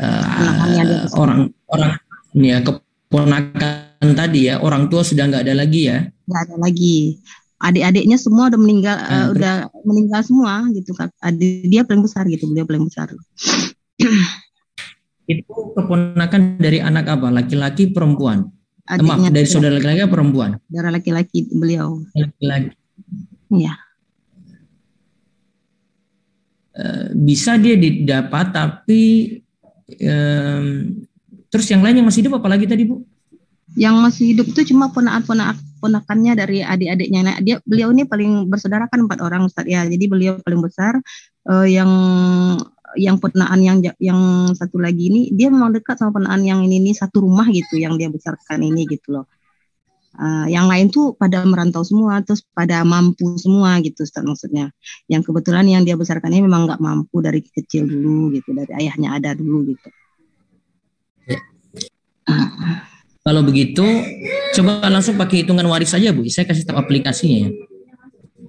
uh, orang orang ya keponakan tadi ya, orang tua sudah enggak ada lagi ya? Enggak ada lagi. Adik-adiknya semua udah meninggal uh, udah meninggal semua gitu kan. Adik dia paling besar gitu, beliau paling besar. Itu keponakan dari anak apa? Laki-laki perempuan? Adiknya Maaf, dari saudara laki-laki perempuan? Saudara laki-laki beliau. Laki-laki. Iya. Uh, bisa dia didapat tapi um, terus yang lain yang masih hidup apalagi tadi bu? Yang masih hidup itu cuma ponakan ponakannya dari adik-adiknya. Nah, dia beliau ini paling bersaudara kan empat orang Ustaz ya. Jadi beliau paling besar uh, yang yang penaan yang yang satu lagi ini dia memang dekat sama penaan yang ini ini satu rumah gitu yang dia besarkan ini gitu loh. Uh, yang lain tuh pada merantau semua terus pada mampu semua gitu Ustaz maksudnya. Yang kebetulan yang dia besarkan ini memang nggak mampu dari kecil dulu gitu dari ayahnya ada dulu gitu. Uh. Kalau begitu coba langsung pakai hitungan waris saja Bu. Saya kasih tahu aplikasinya ya.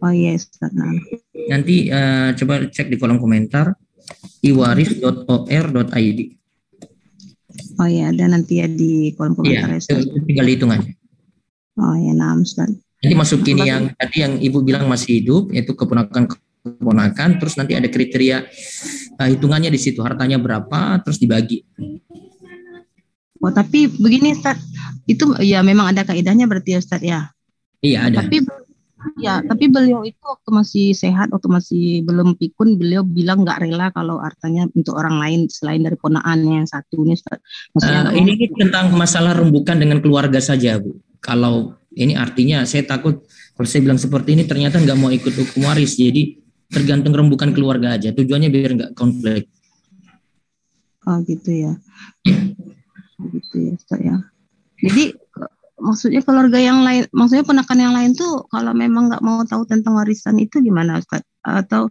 Oh iya yes, Ustaz. Nanti uh, coba cek di kolom komentar iwaris.or.id. Oh ya, ada nanti ya di kolom komentar. Iya, tinggal dihitung aja. Oh ya, nah Ustaz. Nanti masukin Apa yang tadi yang Ibu bilang masih hidup, yaitu keponakan keponakan, terus nanti ada kriteria uh, hitungannya di situ, hartanya berapa, terus dibagi. Oh, tapi begini Ustaz, itu ya memang ada kaidahnya berarti ya Ustaz ya? Iya ada. Tapi Ya, tapi beliau itu waktu masih sehat, waktu masih belum pikun, beliau bilang nggak rela kalau artinya untuk orang lain selain dari ponaannya yang satu ini. uh, ini tentang masalah rembukan dengan keluarga saja, Bu. Kalau ini artinya saya takut kalau saya bilang seperti ini ternyata nggak mau ikut hukum waris, jadi tergantung rembukan keluarga aja. Tujuannya biar nggak konflik. Oh gitu ya. ya. Gitu ya, ya. Jadi maksudnya keluarga yang lain, maksudnya ponakan yang lain tuh kalau memang nggak mau tahu tentang warisan itu gimana Ustaz? Atau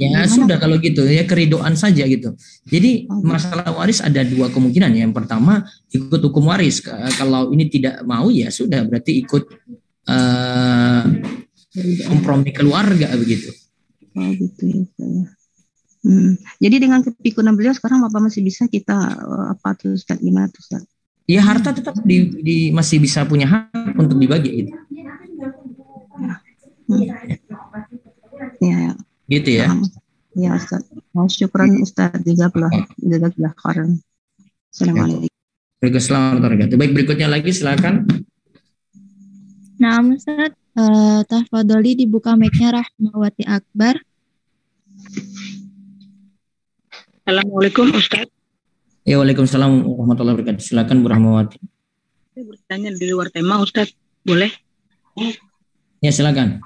Ya gimana? sudah kalau gitu ya keridoan saja gitu. Jadi oh, masalah waris ada dua kemungkinan ya. Yang pertama ikut hukum waris. Kalau ini tidak mau ya sudah berarti ikut uh, kompromi keluarga begitu. Oh gitu ya. Saya. Hmm. Jadi dengan kepikunan beliau sekarang apa masih bisa kita uh, apa tuh Ustaz gimana tuh Ustaz? Ya harta tetap di, di masih bisa punya hak untuk dibagi gitu. Ya. Gitu ya. Ya Ustaz. Mau syukuran Ustaz jazakallah jazakallah khairan. Assalamualaikum. Waalaikumsalam Baik berikutnya lagi silakan. Nah, Ustaz, uh, tafadholi dibuka mic-nya Rahmawati Akbar. Assalamualaikum Ustaz. Ya, Waalaikumsalam warahmatullahi wabarakatuh. Silakan Bu Rahmawati. Saya bertanya di luar tema, Ustaz. Boleh? Ya, silakan.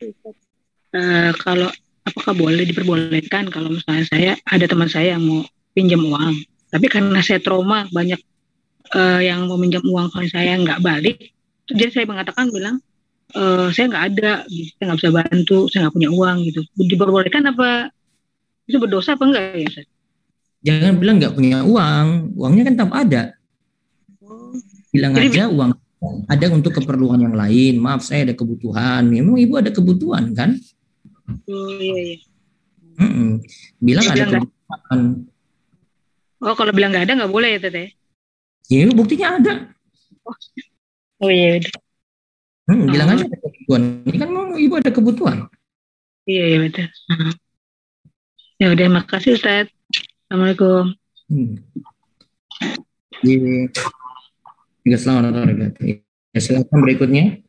Uh, kalau apakah boleh diperbolehkan kalau misalnya saya ada teman saya yang mau pinjam uang, tapi karena saya trauma banyak uh, yang mau pinjam uang kalau saya nggak balik, jadi saya mengatakan bilang uh, saya nggak ada, saya nggak bisa bantu, saya nggak punya uang gitu. Diperbolehkan apa itu berdosa apa enggak ya Ustaz? Jangan bilang nggak punya uang uangnya kan tetap ada. Bilang Jadi, aja uang ada untuk keperluan yang lain. Maaf saya ada kebutuhan. Memang ibu ada kebutuhan kan? Oh, iya, iya. Mm -mm. bilang ada kebutuhan. Oh kalau bilang nggak ada nggak boleh ya teteh ya buktinya ada. Oh, oh iya hmm, bilang oh. aja ada kebutuhan. Ini kan mau ibu ada kebutuhan. Iya iya betul. Ya udah makasih Ustaz Assalamualaikum. Hmm. Selamat Ya, silakan berikutnya.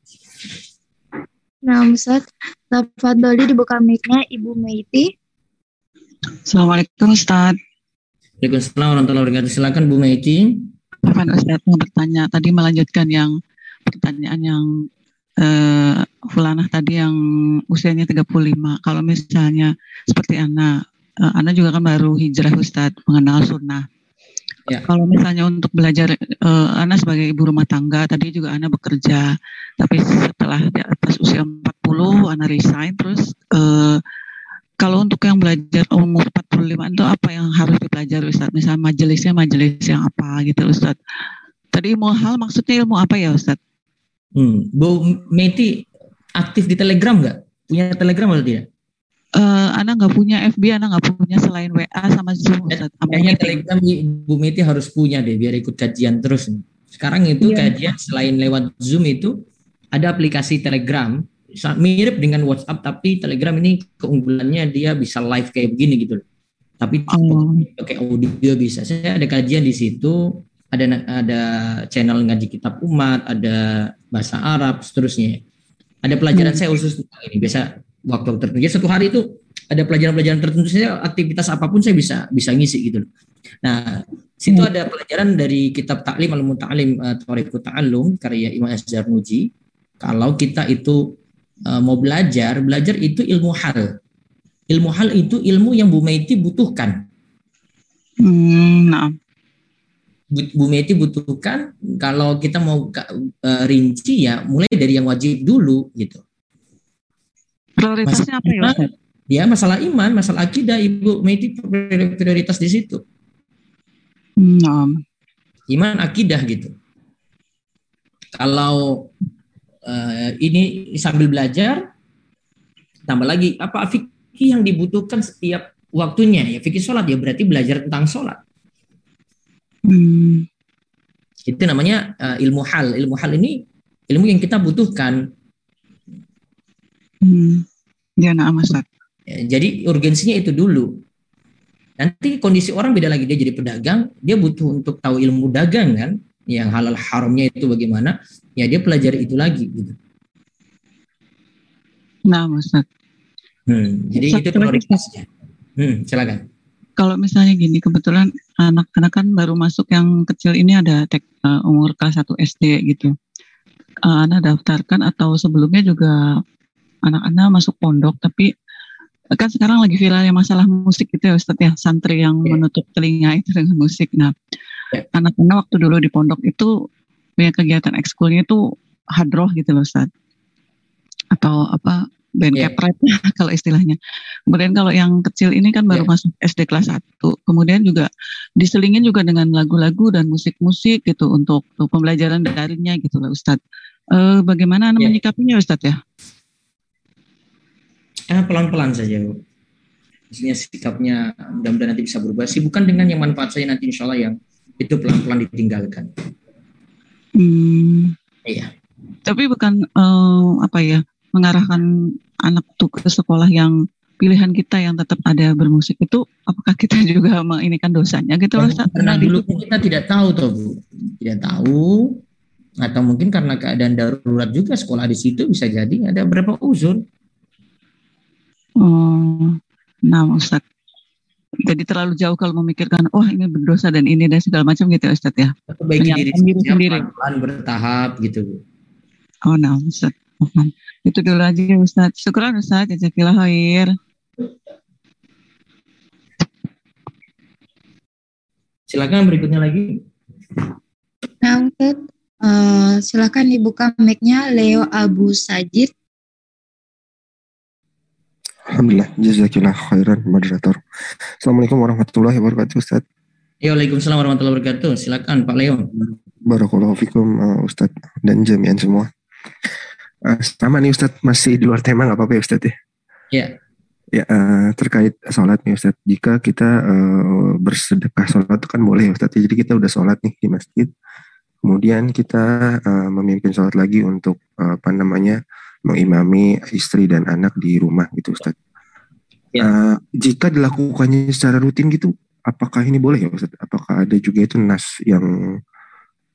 Nah, Ustaz, Tafadholi dibuka mic-nya Ibu Meiti. Assalamualaikum Ustaz. Waalaikumsalam warahmatullahi wabarakatuh. Silakan Bu Meiti. Apa Ustaz mau bertanya tadi melanjutkan yang pertanyaan yang uh, Fulanah tadi yang usianya 35. Kalau misalnya seperti Ana, uh, Ana juga kan baru hijrah Ustaz mengenal sunnah. Ya. Kalau misalnya untuk belajar, uh, Ana sebagai ibu rumah tangga, tadi juga Ana bekerja, tapi setelah di atas usia 40, Ana resign, terus uh, kalau untuk yang belajar umur 45 itu apa yang harus dipelajari Ustaz? Misalnya majelisnya majelis yang apa gitu Ustaz. Tadi ilmu hal maksudnya ilmu apa ya Ustaz? Hmm. Bu Meti aktif di Telegram nggak? Punya Telegram atau tidak? Uh, Ana nggak punya FB, Ana nggak punya selain WA sama Zoom. Ustaz. Kayaknya Telegram Bu Meti harus punya deh biar ikut kajian terus. Sekarang itu yeah. kajian selain lewat Zoom itu ada aplikasi Telegram mirip dengan WhatsApp tapi Telegram ini keunggulannya dia bisa live kayak begini gitu Tapi oh. pakai audio bisa. Saya ada kajian di situ, ada ada channel ngaji kitab umat, ada bahasa Arab, seterusnya. Ada pelajaran hmm. saya khusus tentang ini. Biasa waktu tertentu. Ya, satu hari itu ada pelajaran-pelajaran tertentu saya aktivitas apa pun saya bisa bisa ngisi gitu. Nah, situ hmm. ada pelajaran dari kitab Ta'lim al-Muta'alim uh, Tariqut Ta'allum karya Imam Azhar Nuji. Kalau kita itu uh, mau belajar, belajar itu ilmu hal. Ilmu hal itu ilmu yang Bu Meti butuhkan. Hmm, nah. Bu Meti butuhkan kalau kita mau uh, rinci ya mulai dari yang wajib dulu gitu. Prioritasnya masalah apa ya? Ya masalah iman, masalah akidah Ibu Meti prioritas di situ. Hmm. Iman akidah gitu. Kalau uh, ini sambil belajar tambah lagi apa fikih yang dibutuhkan setiap waktunya ya fikih sholat ya berarti belajar tentang sholat hmm. itu namanya uh, ilmu hal ilmu hal ini ilmu yang kita butuhkan hmm. Ya nah Ustaz. Ya, jadi urgensinya itu dulu. Nanti kondisi orang beda lagi. Dia jadi pedagang dia butuh untuk tahu ilmu dagang kan? Yang halal haramnya itu bagaimana? Ya dia pelajari itu lagi gitu. Nah Ustaz hmm, jadi Ustaz, itu prioritasnya hmm, silakan. Kalau misalnya gini kebetulan anak-anak kan baru masuk yang kecil ini ada tek, uh, umur kelas 1 SD gitu. Uh, anak daftarkan atau sebelumnya juga anak-anak masuk pondok tapi kan sekarang lagi viral yang masalah musik gitu ya Ustaz ya santri yang yeah. menutup telinga itu dengan musik nah Ya. anak-anak waktu dulu di pondok itu punya kegiatan ekskulnya itu hadroh gitu loh Ustaz. Atau apa band yeah. kepret kalau istilahnya. Kemudian kalau yang kecil ini kan baru yeah. masuk SD kelas 1. Kemudian juga diselingin juga dengan lagu-lagu dan musik-musik gitu untuk, untuk pembelajaran darinya gitu loh Ustaz. E, bagaimana yeah. menyikapinya Ustaz ya? Eh, pelan-pelan saja Bu. Maksudnya sikapnya mudah-mudahan nanti bisa berubah. sih bukan dengan yang manfaat saya nanti insya Allah yang itu pelan-pelan ditinggalkan. Hmm. Iya. Tapi bukan uh, apa ya mengarahkan anak tuh ke sekolah yang pilihan kita yang tetap ada bermusik itu apakah kita juga kan dosanya gitu loh karena dulu kita tidak tahu tuh Bu tidak tahu atau mungkin karena keadaan darurat juga sekolah di situ bisa jadi ada beberapa uzur oh nah Ustaz jadi terlalu jauh kalau memikirkan oh ini berdosa dan ini dan segala macam gitu ya Ustaz ya. Perbaiki diri, diri sendiri. Pelan bertahap gitu. Oh nah Ustaz. Itu dulu aja ya Ustaz. Syukuran Ustaz. Jazakallah khair. Silakan berikutnya lagi. Nah, Ustaz. Uh, silakan dibuka mic-nya Leo Abu Sajid. Alhamdulillah, jazakillah khairan moderator. Assalamualaikum warahmatullahi wabarakatuh Ustaz. Ya, Waalaikumsalam warahmatullahi wabarakatuh. Silakan Pak Leo. Barakallahu fikum uh, Ustaz dan jami'an semua. Uh, sama nih Ustaz, masih di luar tema nggak apa-apa ya Ustaz ya? Ya. Ya, uh, terkait sholat nih Ustaz. Jika kita uh, bersedekah sholat itu kan boleh ya Ustaz. Jadi kita udah sholat nih di masjid. Kemudian kita uh, memimpin sholat lagi untuk uh, apa namanya mengimami istri dan anak di rumah gitu Ustaz. Ya. Uh, jika dilakukannya secara rutin gitu, apakah ini boleh ya Ustaz? Apakah ada juga itu nas yang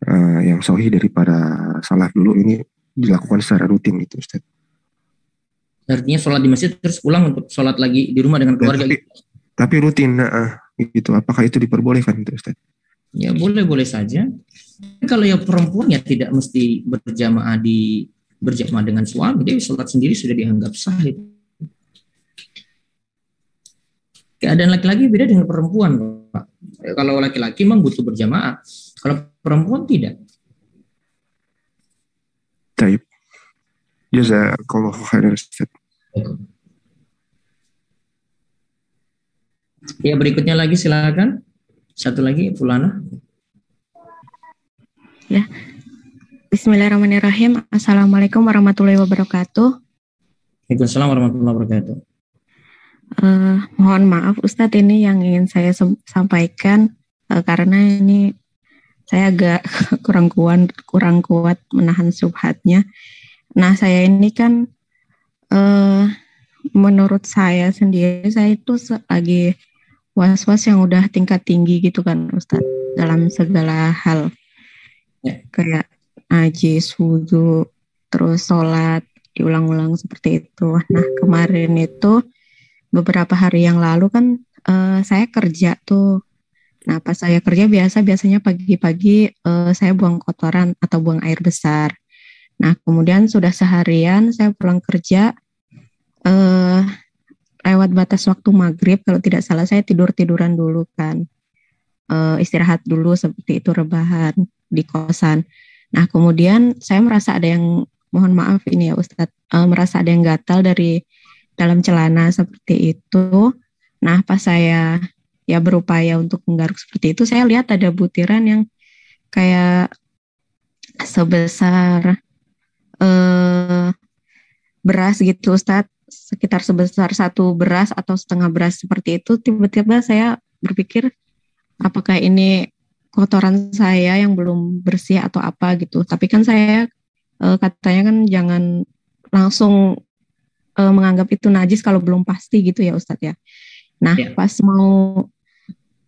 uh, yang sahih dari para salaf dulu ini dilakukan secara rutin gitu Ustaz? Artinya sholat di masjid terus pulang untuk sholat lagi di rumah dengan ya, keluarga. Ya, tapi, gitu. tapi rutin, uh, gitu. Apakah itu diperbolehkan itu Ustaz? ya boleh-boleh saja. Kalau yang perempuan ya tidak mesti berjamaah di berjamaah dengan suami, dia sholat sendiri sudah dianggap sah itu. Keadaan laki-laki beda dengan perempuan, Pak. Kalau laki-laki memang butuh berjamaah, kalau perempuan tidak. Taib. Jazakallahu khairan Ustaz. Ya berikutnya lagi silakan. Satu lagi Fulana. Ya. Bismillahirrahmanirrahim. Assalamualaikum warahmatullahi wabarakatuh. Waalaikumsalam warahmatullahi wabarakatuh. Uh, mohon maaf Ustadz ini yang ingin saya sampaikan uh, karena ini saya agak kurang kuat kurang kuat menahan subhatnya. Nah saya ini kan uh, menurut saya sendiri saya itu lagi was-was yang udah tingkat tinggi gitu kan Ustadz dalam segala hal ya. kayak najis, wudhu, terus sholat diulang-ulang seperti itu. Nah kemarin itu beberapa hari yang lalu kan uh, saya kerja tuh. Nah pas saya kerja biasa biasanya pagi-pagi uh, saya buang kotoran atau buang air besar. Nah kemudian sudah seharian saya pulang kerja. Uh, lewat batas waktu maghrib kalau tidak salah saya tidur tiduran dulu kan uh, istirahat dulu seperti itu rebahan di kosan nah kemudian saya merasa ada yang mohon maaf ini ya Ustadz uh, merasa ada yang gatal dari dalam celana seperti itu. Nah pas saya ya berupaya untuk menggaruk seperti itu saya lihat ada butiran yang kayak sebesar uh, beras gitu Ustadz. Sekitar sebesar satu beras atau setengah beras seperti itu, tiba-tiba saya berpikir apakah ini kotoran saya yang belum bersih atau apa gitu. Tapi kan saya e, katanya kan jangan langsung e, menganggap itu najis kalau belum pasti gitu ya Ustadz ya. Nah ya. pas mau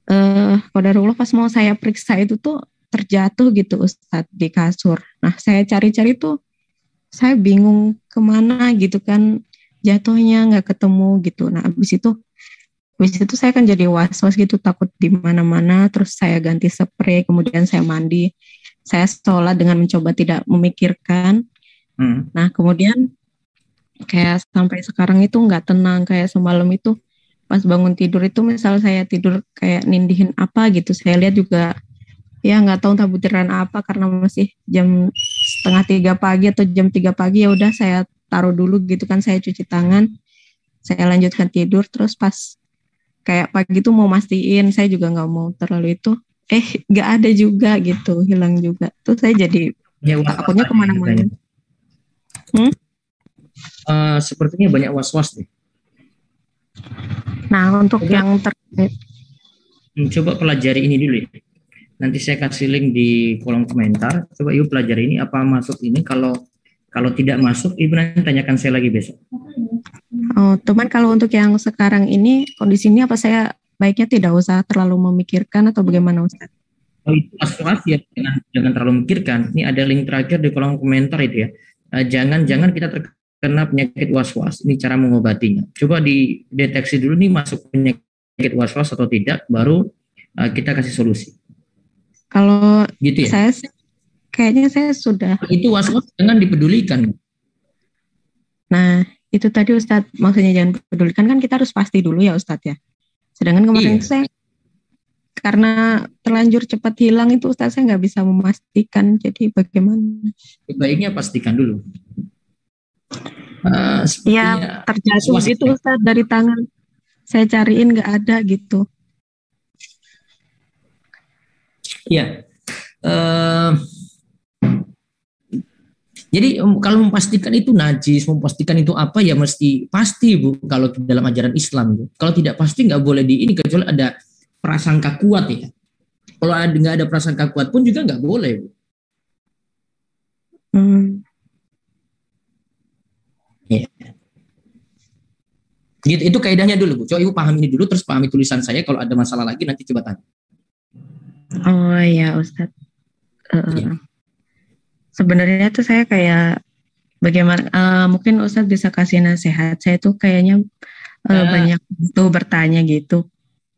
eh kodarullah pas mau saya periksa itu tuh terjatuh gitu Ustadz di kasur. Nah saya cari-cari tuh saya bingung ke mana gitu kan jatuhnya nggak ketemu gitu nah abis itu abis itu saya kan jadi was was gitu takut di mana mana terus saya ganti spray kemudian saya mandi. Saya sholat dengan mencoba tidak memikirkan. Hmm. nah kemudian kayak sampai sekarang itu nggak tenang kayak semalam itu pas bangun tidur itu misal saya tidur kayak nindihin apa gitu. Saya lihat juga ya nggak tahu entah butiran apa karena masih jam setengah tiga pagi atau jam tiga pagi ya udah saya taruh dulu gitu kan saya cuci tangan saya lanjutkan tidur. Terus pas kayak pagi itu mau mastiin saya juga nggak mau terlalu itu eh nggak ada juga gitu hilang juga. Tuh saya jadi ya, takutnya ke mana-mana. hmm? uh, sepertinya banyak was-was nih. Nah untuk coba, yang terkait hmm, coba pelajari ini dulu ya. Nanti saya kasih link di kolom komentar. Coba yuk pelajari ini apa masuk ini? Kalau kalau tidak masuk, Ibu nanti tanyakan saya lagi besok. Oh, teman kalau untuk yang sekarang ini kondisinya apa saya baiknya tidak usah terlalu memikirkan atau bagaimana Ustaz? Oh, itu asuransi ya, jangan, jangan terlalu memikirkan. Ini ada link terakhir di kolom komentar itu ya. Uh, jangan jangan kita terkena penyakit was-was. Ini cara mengobatinya. Coba dideteksi dulu nih masuk penyakit was-was atau tidak, baru uh, kita kasih solusi. Kalau gitu ya? saya kayaknya saya sudah. Itu was-was jangan dipedulikan. Nah, itu tadi Ustadz, maksudnya jangan pedulikan kan kita harus pasti dulu ya Ustadz ya. Sedangkan kemarin iya. saya karena terlanjur cepat hilang itu Ustadz saya nggak bisa memastikan. Jadi bagaimana? Baiknya pastikan dulu. Uh, ya terjatuh itu Ustadz dari tangan. Saya cariin nggak ada gitu. Iya. Uh, jadi kalau memastikan itu najis, memastikan itu apa ya mesti pasti bu. Kalau dalam ajaran Islam bu. Kalau tidak pasti nggak boleh di ini kecuali ada prasangka kuat ya. Kalau ada nggak ada prasangka kuat pun juga nggak boleh bu. Hmm. Ya. Gitu, itu kaidahnya dulu bu. Coba ibu paham ini dulu, terus pahami tulisan saya. Kalau ada masalah lagi nanti coba tanya. Oh ya Ustadz. Uh, ya sebenarnya tuh saya kayak bagaimana uh, mungkin Ustadz bisa kasih nasihat saya tuh kayaknya uh, uh, banyak tuh bertanya gitu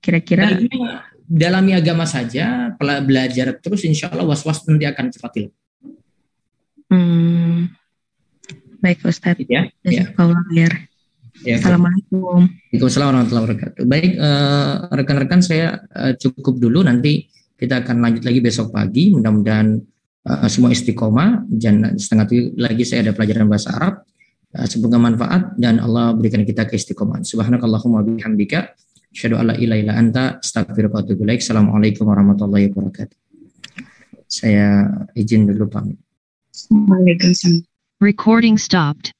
kira-kira baiknya, dalami agama saja, belajar terus, insya Allah was-was nanti akan cepat hilang. Hmm. Baik Ustadz. Ya, ya. Khair. ya. Assalamualaikum. Waalaikumsalam warahmatullahi wabarakatuh. Baik, eh, rekan-rekan saya eh, cukup dulu. Nanti kita akan lanjut lagi besok pagi. Mudah-mudahan eh, semua istiqomah. Dan setengah tujuh lagi saya ada pelajaran bahasa Arab. Eh, semoga manfaat dan Allah berikan kita keistiqomahan. Subhanakallahumma bihamdika. Asyhadu alla ilaha illa anta astaghfiruka wa atubu ilaik. Assalamualaikum warahmatullahi wabarakatuh. Saya izin dulu pamit. Waalaikumsalam. Recording stopped.